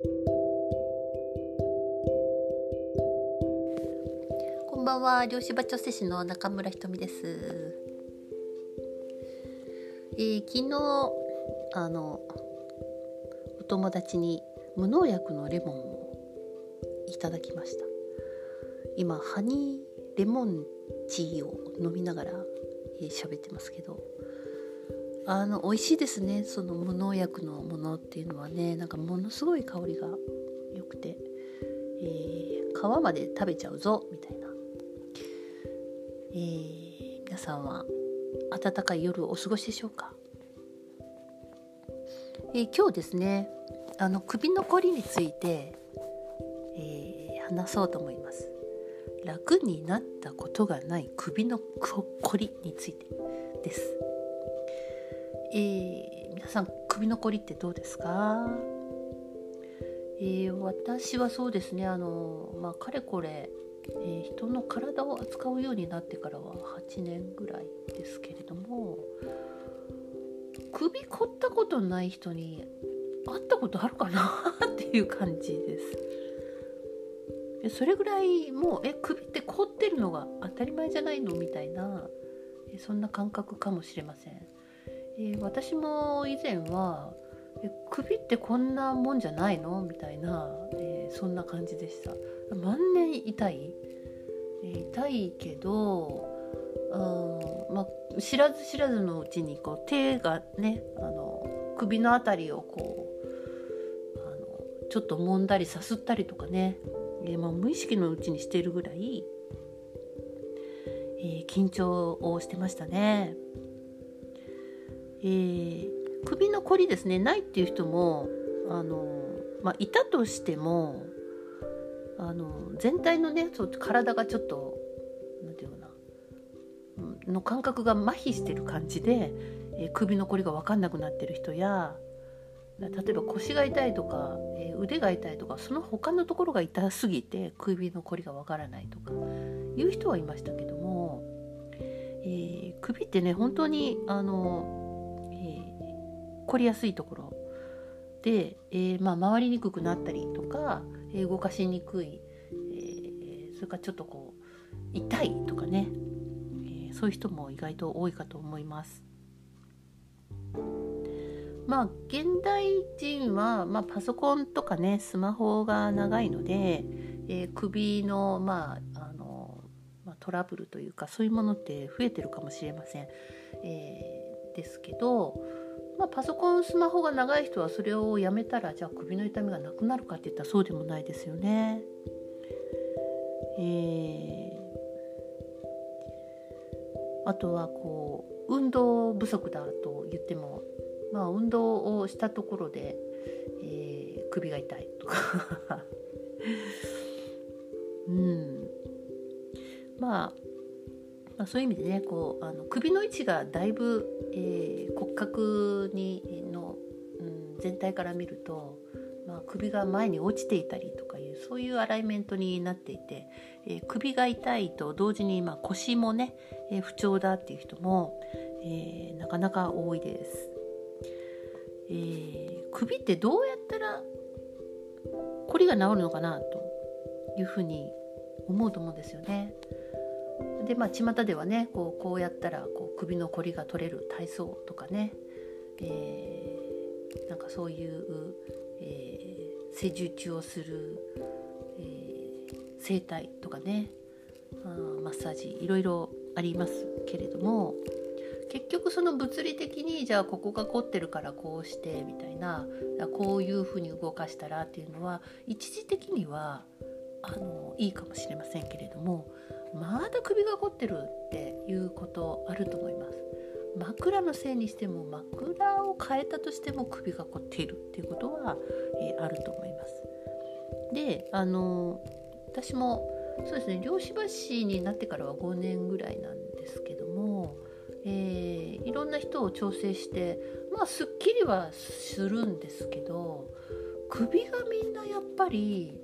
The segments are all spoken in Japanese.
こんばんは。漁師場調整師の中村ひとみです、えー、昨日あのお友達に無農薬のレモンをいただきました。今ハニーレモンティーを飲みながら喋、えー、ってますけど。あの美味しいですね。その無農薬のものっていうのはね。なんかものすごい香りが良くて、えー、皮まで食べちゃうぞみたいな、えー、皆さんは暖かい夜をお過ごしでしょうか、えー、今日ですねあの首のこりについて、え話そうと思います。楽になったことがない首のこりについてです。えー、皆さん首のこりってどうですか、えー、私はそうですねあの、まあ、かれこれ、えー、人の体を扱うようになってからは8年ぐらいですけれども首凝ったことない人に会ったことあるかな？っていう感じです。それぐらいもうえ首って凝ってるのが当たり前じゃないの？みたいなそんな感覚かもしれません。えー、私も以前はえ首ってこんなもんじゃないの？みたいな、えー、そんな感じでした。万年痛い、えー、痛いけどうんまあ、知らず知らずのうちにこう手がねあの首の辺りをこうあのちょっと揉んだりさすったりとかね、えーまあ、無意識のうちにしてるぐらい、え、緊張をしてましたね。えー、首のこりですねないっていう人もあの、まあ、いたとしてもあの全体のねそう体がちょっと何て言うかなの感覚が麻痺してる感じで、えー、首のこりが分かんなくなってる人や例えば腰が痛いとか、えー、腕が痛いとかその他のところが痛すぎて首のこりが分からないとかいう人はいましたけども、えー、首ってね本当にあの凝りやすいところで、えー、まあ、回りにくくなったりとか、えー、動かしにくい、えー、それからちょっとこう痛いとかね、えそういう人も意外と多いかと思います。まあ現代人は、まあ、パソコンとかねスマホが長いので、え首の,、まああのまあ、トラブルというかそういうものって増えてるかもしれません。えですけどまあ、パソコンスマホが長い人はそれをやめたらじゃあ首の痛みがなくなるかって言ったらそうでもないですよね。えー、あとはこう運動不足だと言っても、まあ、運動をしたところで、えー、首が痛いとか うんまあまあ、そういう意味でねこうあの首の位置がだいぶ、えー、骨格にの、うん、全体から見ると、まあ、首が前に落ちていたりとかいうそういうアライメントになっていて、えー、首が痛いと同時に、まあ、腰もね、えー、不調だっていう人も、えなかなか多いです。え首ってどうやったらこりが治るのかなというふうに思うと思うんですよね。でまあ巷ではねこうこうやったらこう首のこりが取れる体操とかね、えー、なんかそういう、えー、施術をする、えー、整体とかね。あマッサージいろいろありますけれども。結局その物理的にじゃあここが凝ってるからこうしてみたいなこういうふうに動かしたらっていうのは一時的にはあのいいかもしれませんけれども。まだ首が凝ってるっていうことあると思います。枕のせいにしても枕を変えたとしても首が凝っているっていうことは、えー、あると思います。であの私もそうですね漁師橋になってからは5年ぐらいなんですけども、えー、いろんな人を調整してまあすっきりはするんですけど首がみんなやっぱり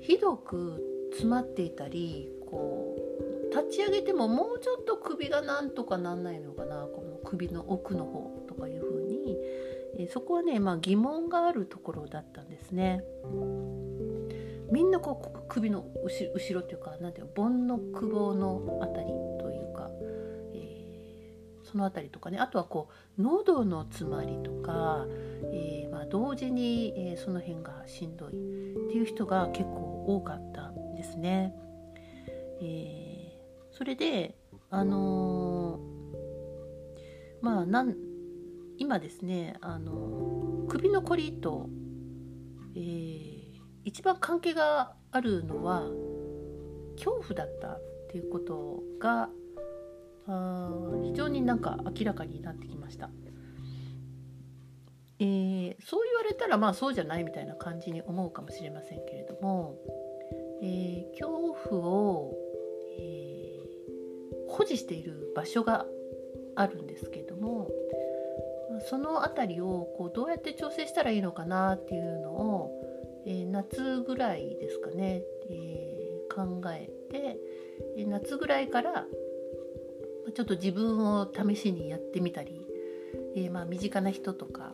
ひどく詰まっていたりこう立ち上げてももうちょっと首がなんとかなんないのかなこの首の奥の方とかいうふうに、えそこはね、まあ、疑問があるところだったんですね。みんなこう首の後ろっていうかなんていうの盆の久保の辺りというか、えー、その辺りとかねあとはこう喉の詰まりとか、えー、まあ、同時に、えー、その辺がしんどいっていう人が結構多かったね。えそれであのまあなん今ですねあの首のこりと、えー、一番関係があるのは恐怖だったっていうことがあ非常になんか明らかになってきました。えー、そう言われたらまあそうじゃないみたいな感じに思うかもしれませんけれども、えー、恐怖を、えー、保持している場所があるんですけどもその辺りをこうどうやって調整したらいいのかなっていうのを、えー、夏ぐらいですかね、え、考えて、え夏ぐらいからちょっと自分を試しにやってみたり、え、まあ、身近な人とか、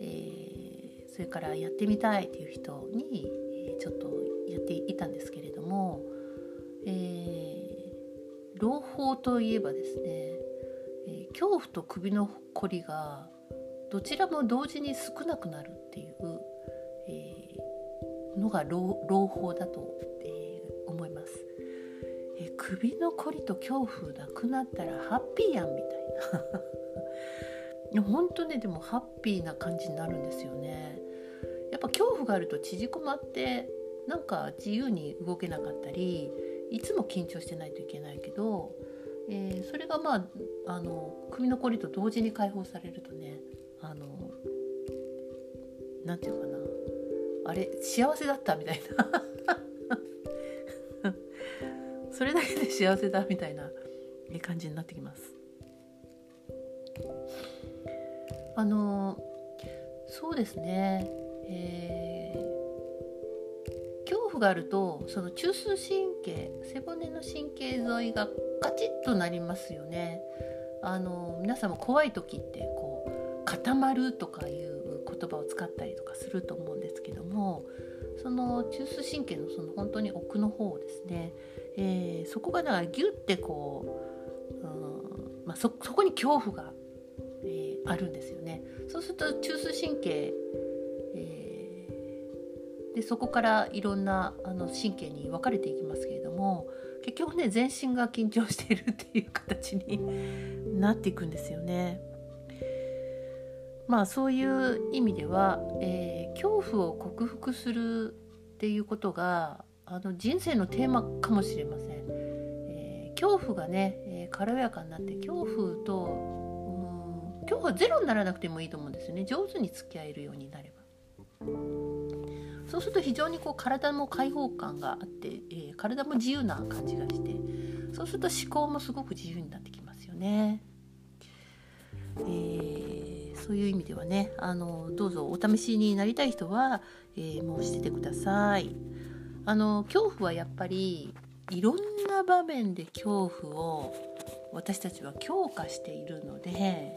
えそれからやってみたいっていう人に、えちょっとやっていたんですけれども、え朗報といえばですね、え恐怖と首のこりがどちらも同時に少なくなるっていう、えー、のが朗報だと、えー、思います、えー、首のこりと恐怖なくなったらハッピーやんみたいな。本当ねでもハッピーな感じになるんですよね。やっぱ恐怖があると縮こまってなんか自由に動けなかったりいつも緊張してないといけないけど、えー、それがまああの首のこりと同時に解放されるとねあの何て言うかな。あれ幸せだったみたいな。それだけで幸せだみたいな感じになってきます。あのそうですね。えー、恐怖があるとその中枢神経背骨の神経沿いがカチッとなりますよねあの皆さんも怖い時ってこう固まるとかいう言葉を使ったりとかすると思うんですけどもその中枢神経のその本当に奥の方ですね、えー、そこがだからギュッてこう、うんまあ、そこに恐怖が、えー、あるんですよね。そうすると中枢神経、でそこからいろんなあの神経に分かれていきますけれども結局ね全身が緊張しているっていう形になっていくんですよね。まあそういう意味では、えー、恐怖を克服するっていうことがあの人生のテーマかもしれません。えー、恐怖がね、えー、軽やかになって恐怖とうん恐怖はゼロにならなくてもいいと思うんですよね上手に付き合えるようになれば。そうすると非常にこう体も開放感があって、えー、体も自由な感じがしてそうすると思考もすごく自由になってきますよね。えーそういう意味ではねあのどうぞお試しになりたい人は、えー、申し出てくださいあの恐怖はやっぱりいろんな場面で恐怖を私たちは強化しているので、え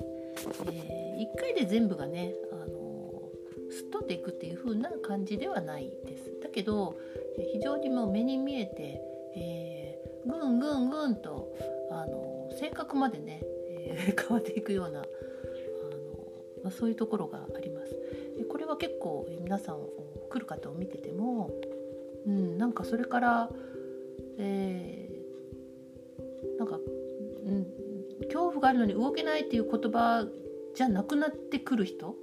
ー、1回で全部がねあのすっ飛んでいくっていう風な感じではないですだけど非常にもう目に見えて、えー、ぐんぐんぐんとあの性格までね、えー、変わっていくようなあのまあ、そういうところがあります。でこれは結構皆さん来る方を見てても、うん、なんかそれから、えー、なんか、うん、恐怖があるのに動けないっていう言葉じゃなくなってくる人、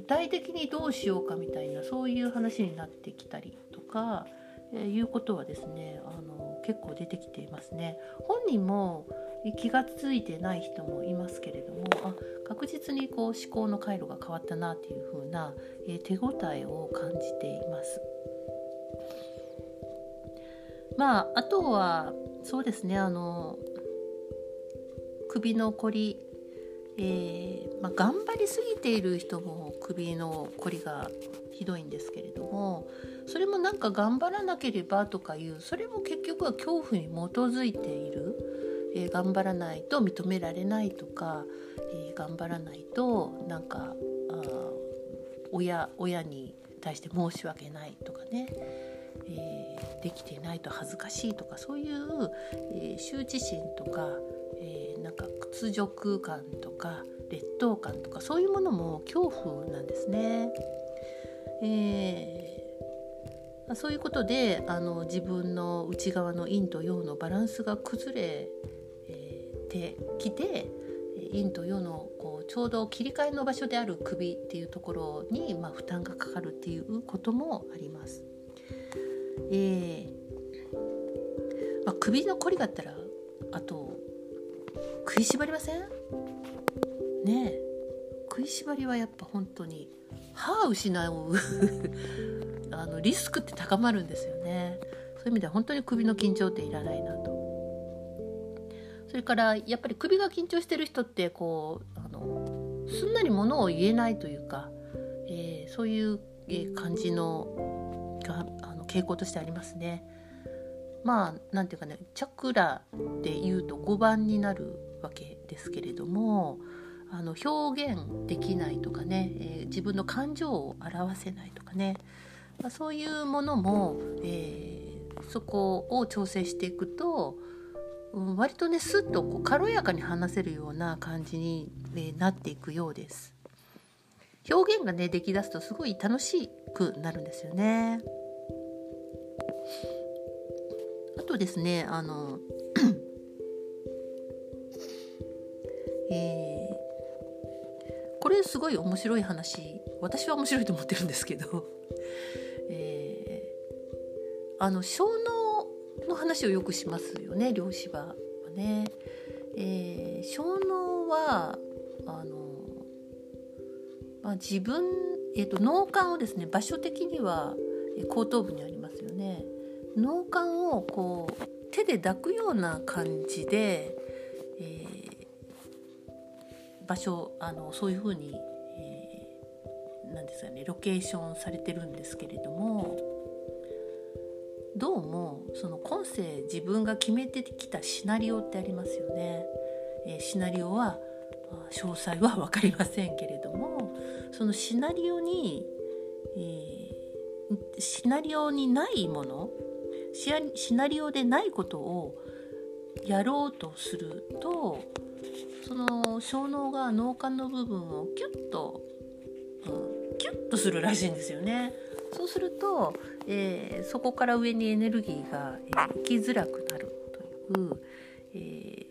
具体的にどうしようかみたいなそういう話になってきたりとか、えー、いうことはですねあの結構出てきていますね。本人も気が付いてない人もいますけれどもあ確実にこう思考の回路が変わったなっていう風な、えー、手応えを感じています。まああとはそうですねあの首のこり、えー、まあ、頑張りすぎている人も首のこりがひどいんですけれどもそれもなんか頑張らなければとかいうそれも結局は恐怖に基づいている。えー、頑張らないと認められないとか、えー、頑張らないとなんかあ親親に対して申し訳ないとかね、え、できていないと恥ずかしいとかそういう、えー、羞恥心とか、えー、なんか屈辱感とか劣等感とかそういうものも恐怖なんですね。えー、そういうことであの自分の内側の陰と陽のバランスが崩れてきて陰と陽のこうちょうど切り替えの場所である首っていうところに、まあ、負担がかかるっていうこともあります。えーまあ、首のこりがあったらあと食いしばりません？ねえ。食いしばりはやっぱ本当に歯を失う。あのリスクって高まるんですよね。そういう意味では本当に首の緊張っていらないなと。それからやっぱり首が緊張してる人ってこうあのすんなりものを言えないというか、えー、そういう、感じのがあの傾向としてありますね。まあなんていうかねチャクラでいうと5番になるわけですけれどもあの表現できないとかね、えー、自分の感情を表せないとかね、まあ、そういうものも、えー、そこを調整していくとうん、割とねスッとこう軽やかに話せるような感じに、えなっていくようです。表現がねできだすとすごい楽しくなるんですよね。あとですねあのえー、これすごい面白い話私は面白いと思ってるんですけど、えー、あの小脳の話をよくしますよね漁師はね。えー、小脳はあの、まあ、自分、えーと、脳幹をですね場所的には後頭部にありますよね。脳幹をこう手で抱くような感じで、えー、場所あのそういうふうに、えー、なんですかねロケーションされてるんですけれどもどうもその今世自分が決めてきたシナリオってありますよね。えー、シナリオは詳細は分かりませんけれどもそのシナリオに、えー、シナリオにないものシナリオでないことをやろうとするとその小脳が脳幹の部分をキュッと、うん、キュッとするらしいんですよね。そうすると、えー、そこから上にエネルギーが、えー、行きづらくなるという、え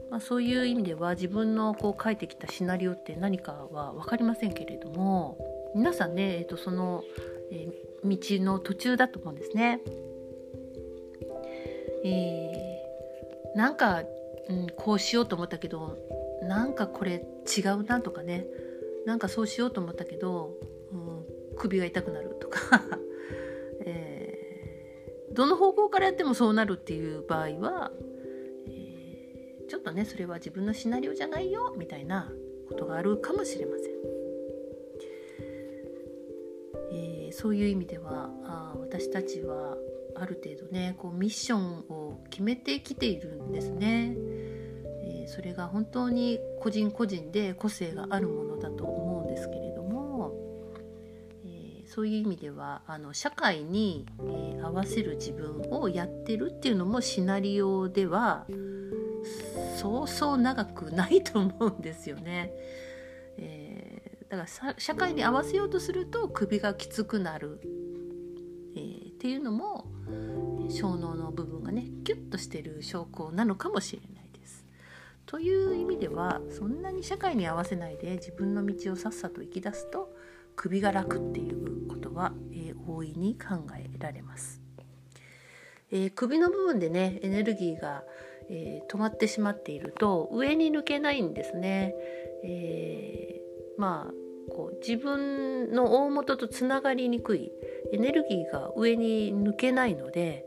ー、まあ、そういう意味では自分のこう書いてきたシナリオって何かは分かりませんけれども皆さんね、えーと、その、え道の途中だと思うんですね。えなんか、うん、こうしようと思ったけどなんかこれ違うなとかねなんかそうしようと思ったけどうん首が痛くなるとか えー、どの方向からやってもそうなるっていう場合は、えー、ちょっとねそれは自分のシナリオじゃないよみたいなことがあるかもしれません。えー、そういう意味ではあ私たちはある程度ねこうミッションを決めてきているんですね。えー、それが本当に個人個人で個性があるものだと思うんですけれども。えそういう意味ではあの社会に、えー、合わせる自分をやってるっていうのもシナリオではそうそう長くないと思うんですよね。え、だから社会に合わせようとすると首がきつくなる、えー、っていうのも小脳の部分がねキュッとしてる証拠なのかもしれないです。という意味ではそんなに社会に合わせないで自分の道をさっさと生き出すと首が楽っていうことは、えー、大いに考えられます、えー、首の部分でねエネルギーが、えー、止まってしまっていると上に抜けないんですね、えまあこう自分の大元とつながりにくい。エネルギーが上に抜けないので、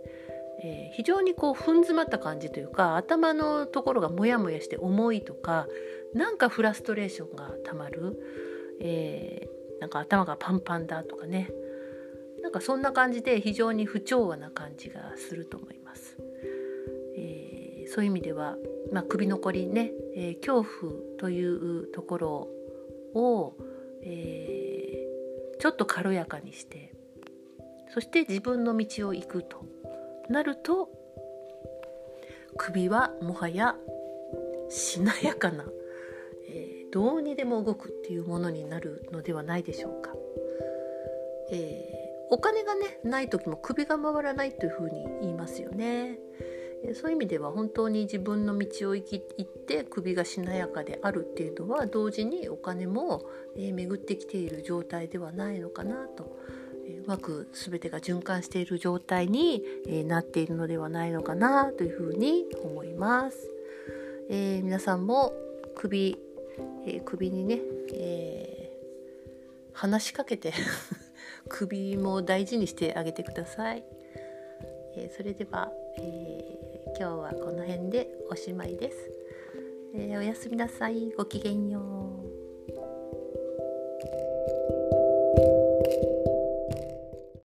え非常にこう踏ん詰まった感じというか頭のところがモヤモヤして重いとかなんかフラストレーションがたまる、えなんか頭がパンパンだとかねなんかそんな感じで非常に不調和な感じがすると思います。えー、そういう意味では、まあ、首のこりね、えー、恐怖というところを、えー、ちょっと軽やかにしてそして自分の道を行くとなると首はもはやしなやかな、えー、どうにでも動くっていうものになるのではないでしょうか。えーお金がねない時も首が回らないというふうに言いますよね。そういう意味では本当に自分の道を行き行って首がしなやかであるっていうのは同時にお金も、え巡ってきている状態ではないのかなと、まく全てが循環している状態に、えなっているのではないのかなというふうに思います。えー、皆さんも首、えー、首にね、えー、話しかけて 首も大事にしてあげてください。えー、それでは、えー、今日はこの辺でおしまいです。えー、おやすみなさい。ごきげんよう。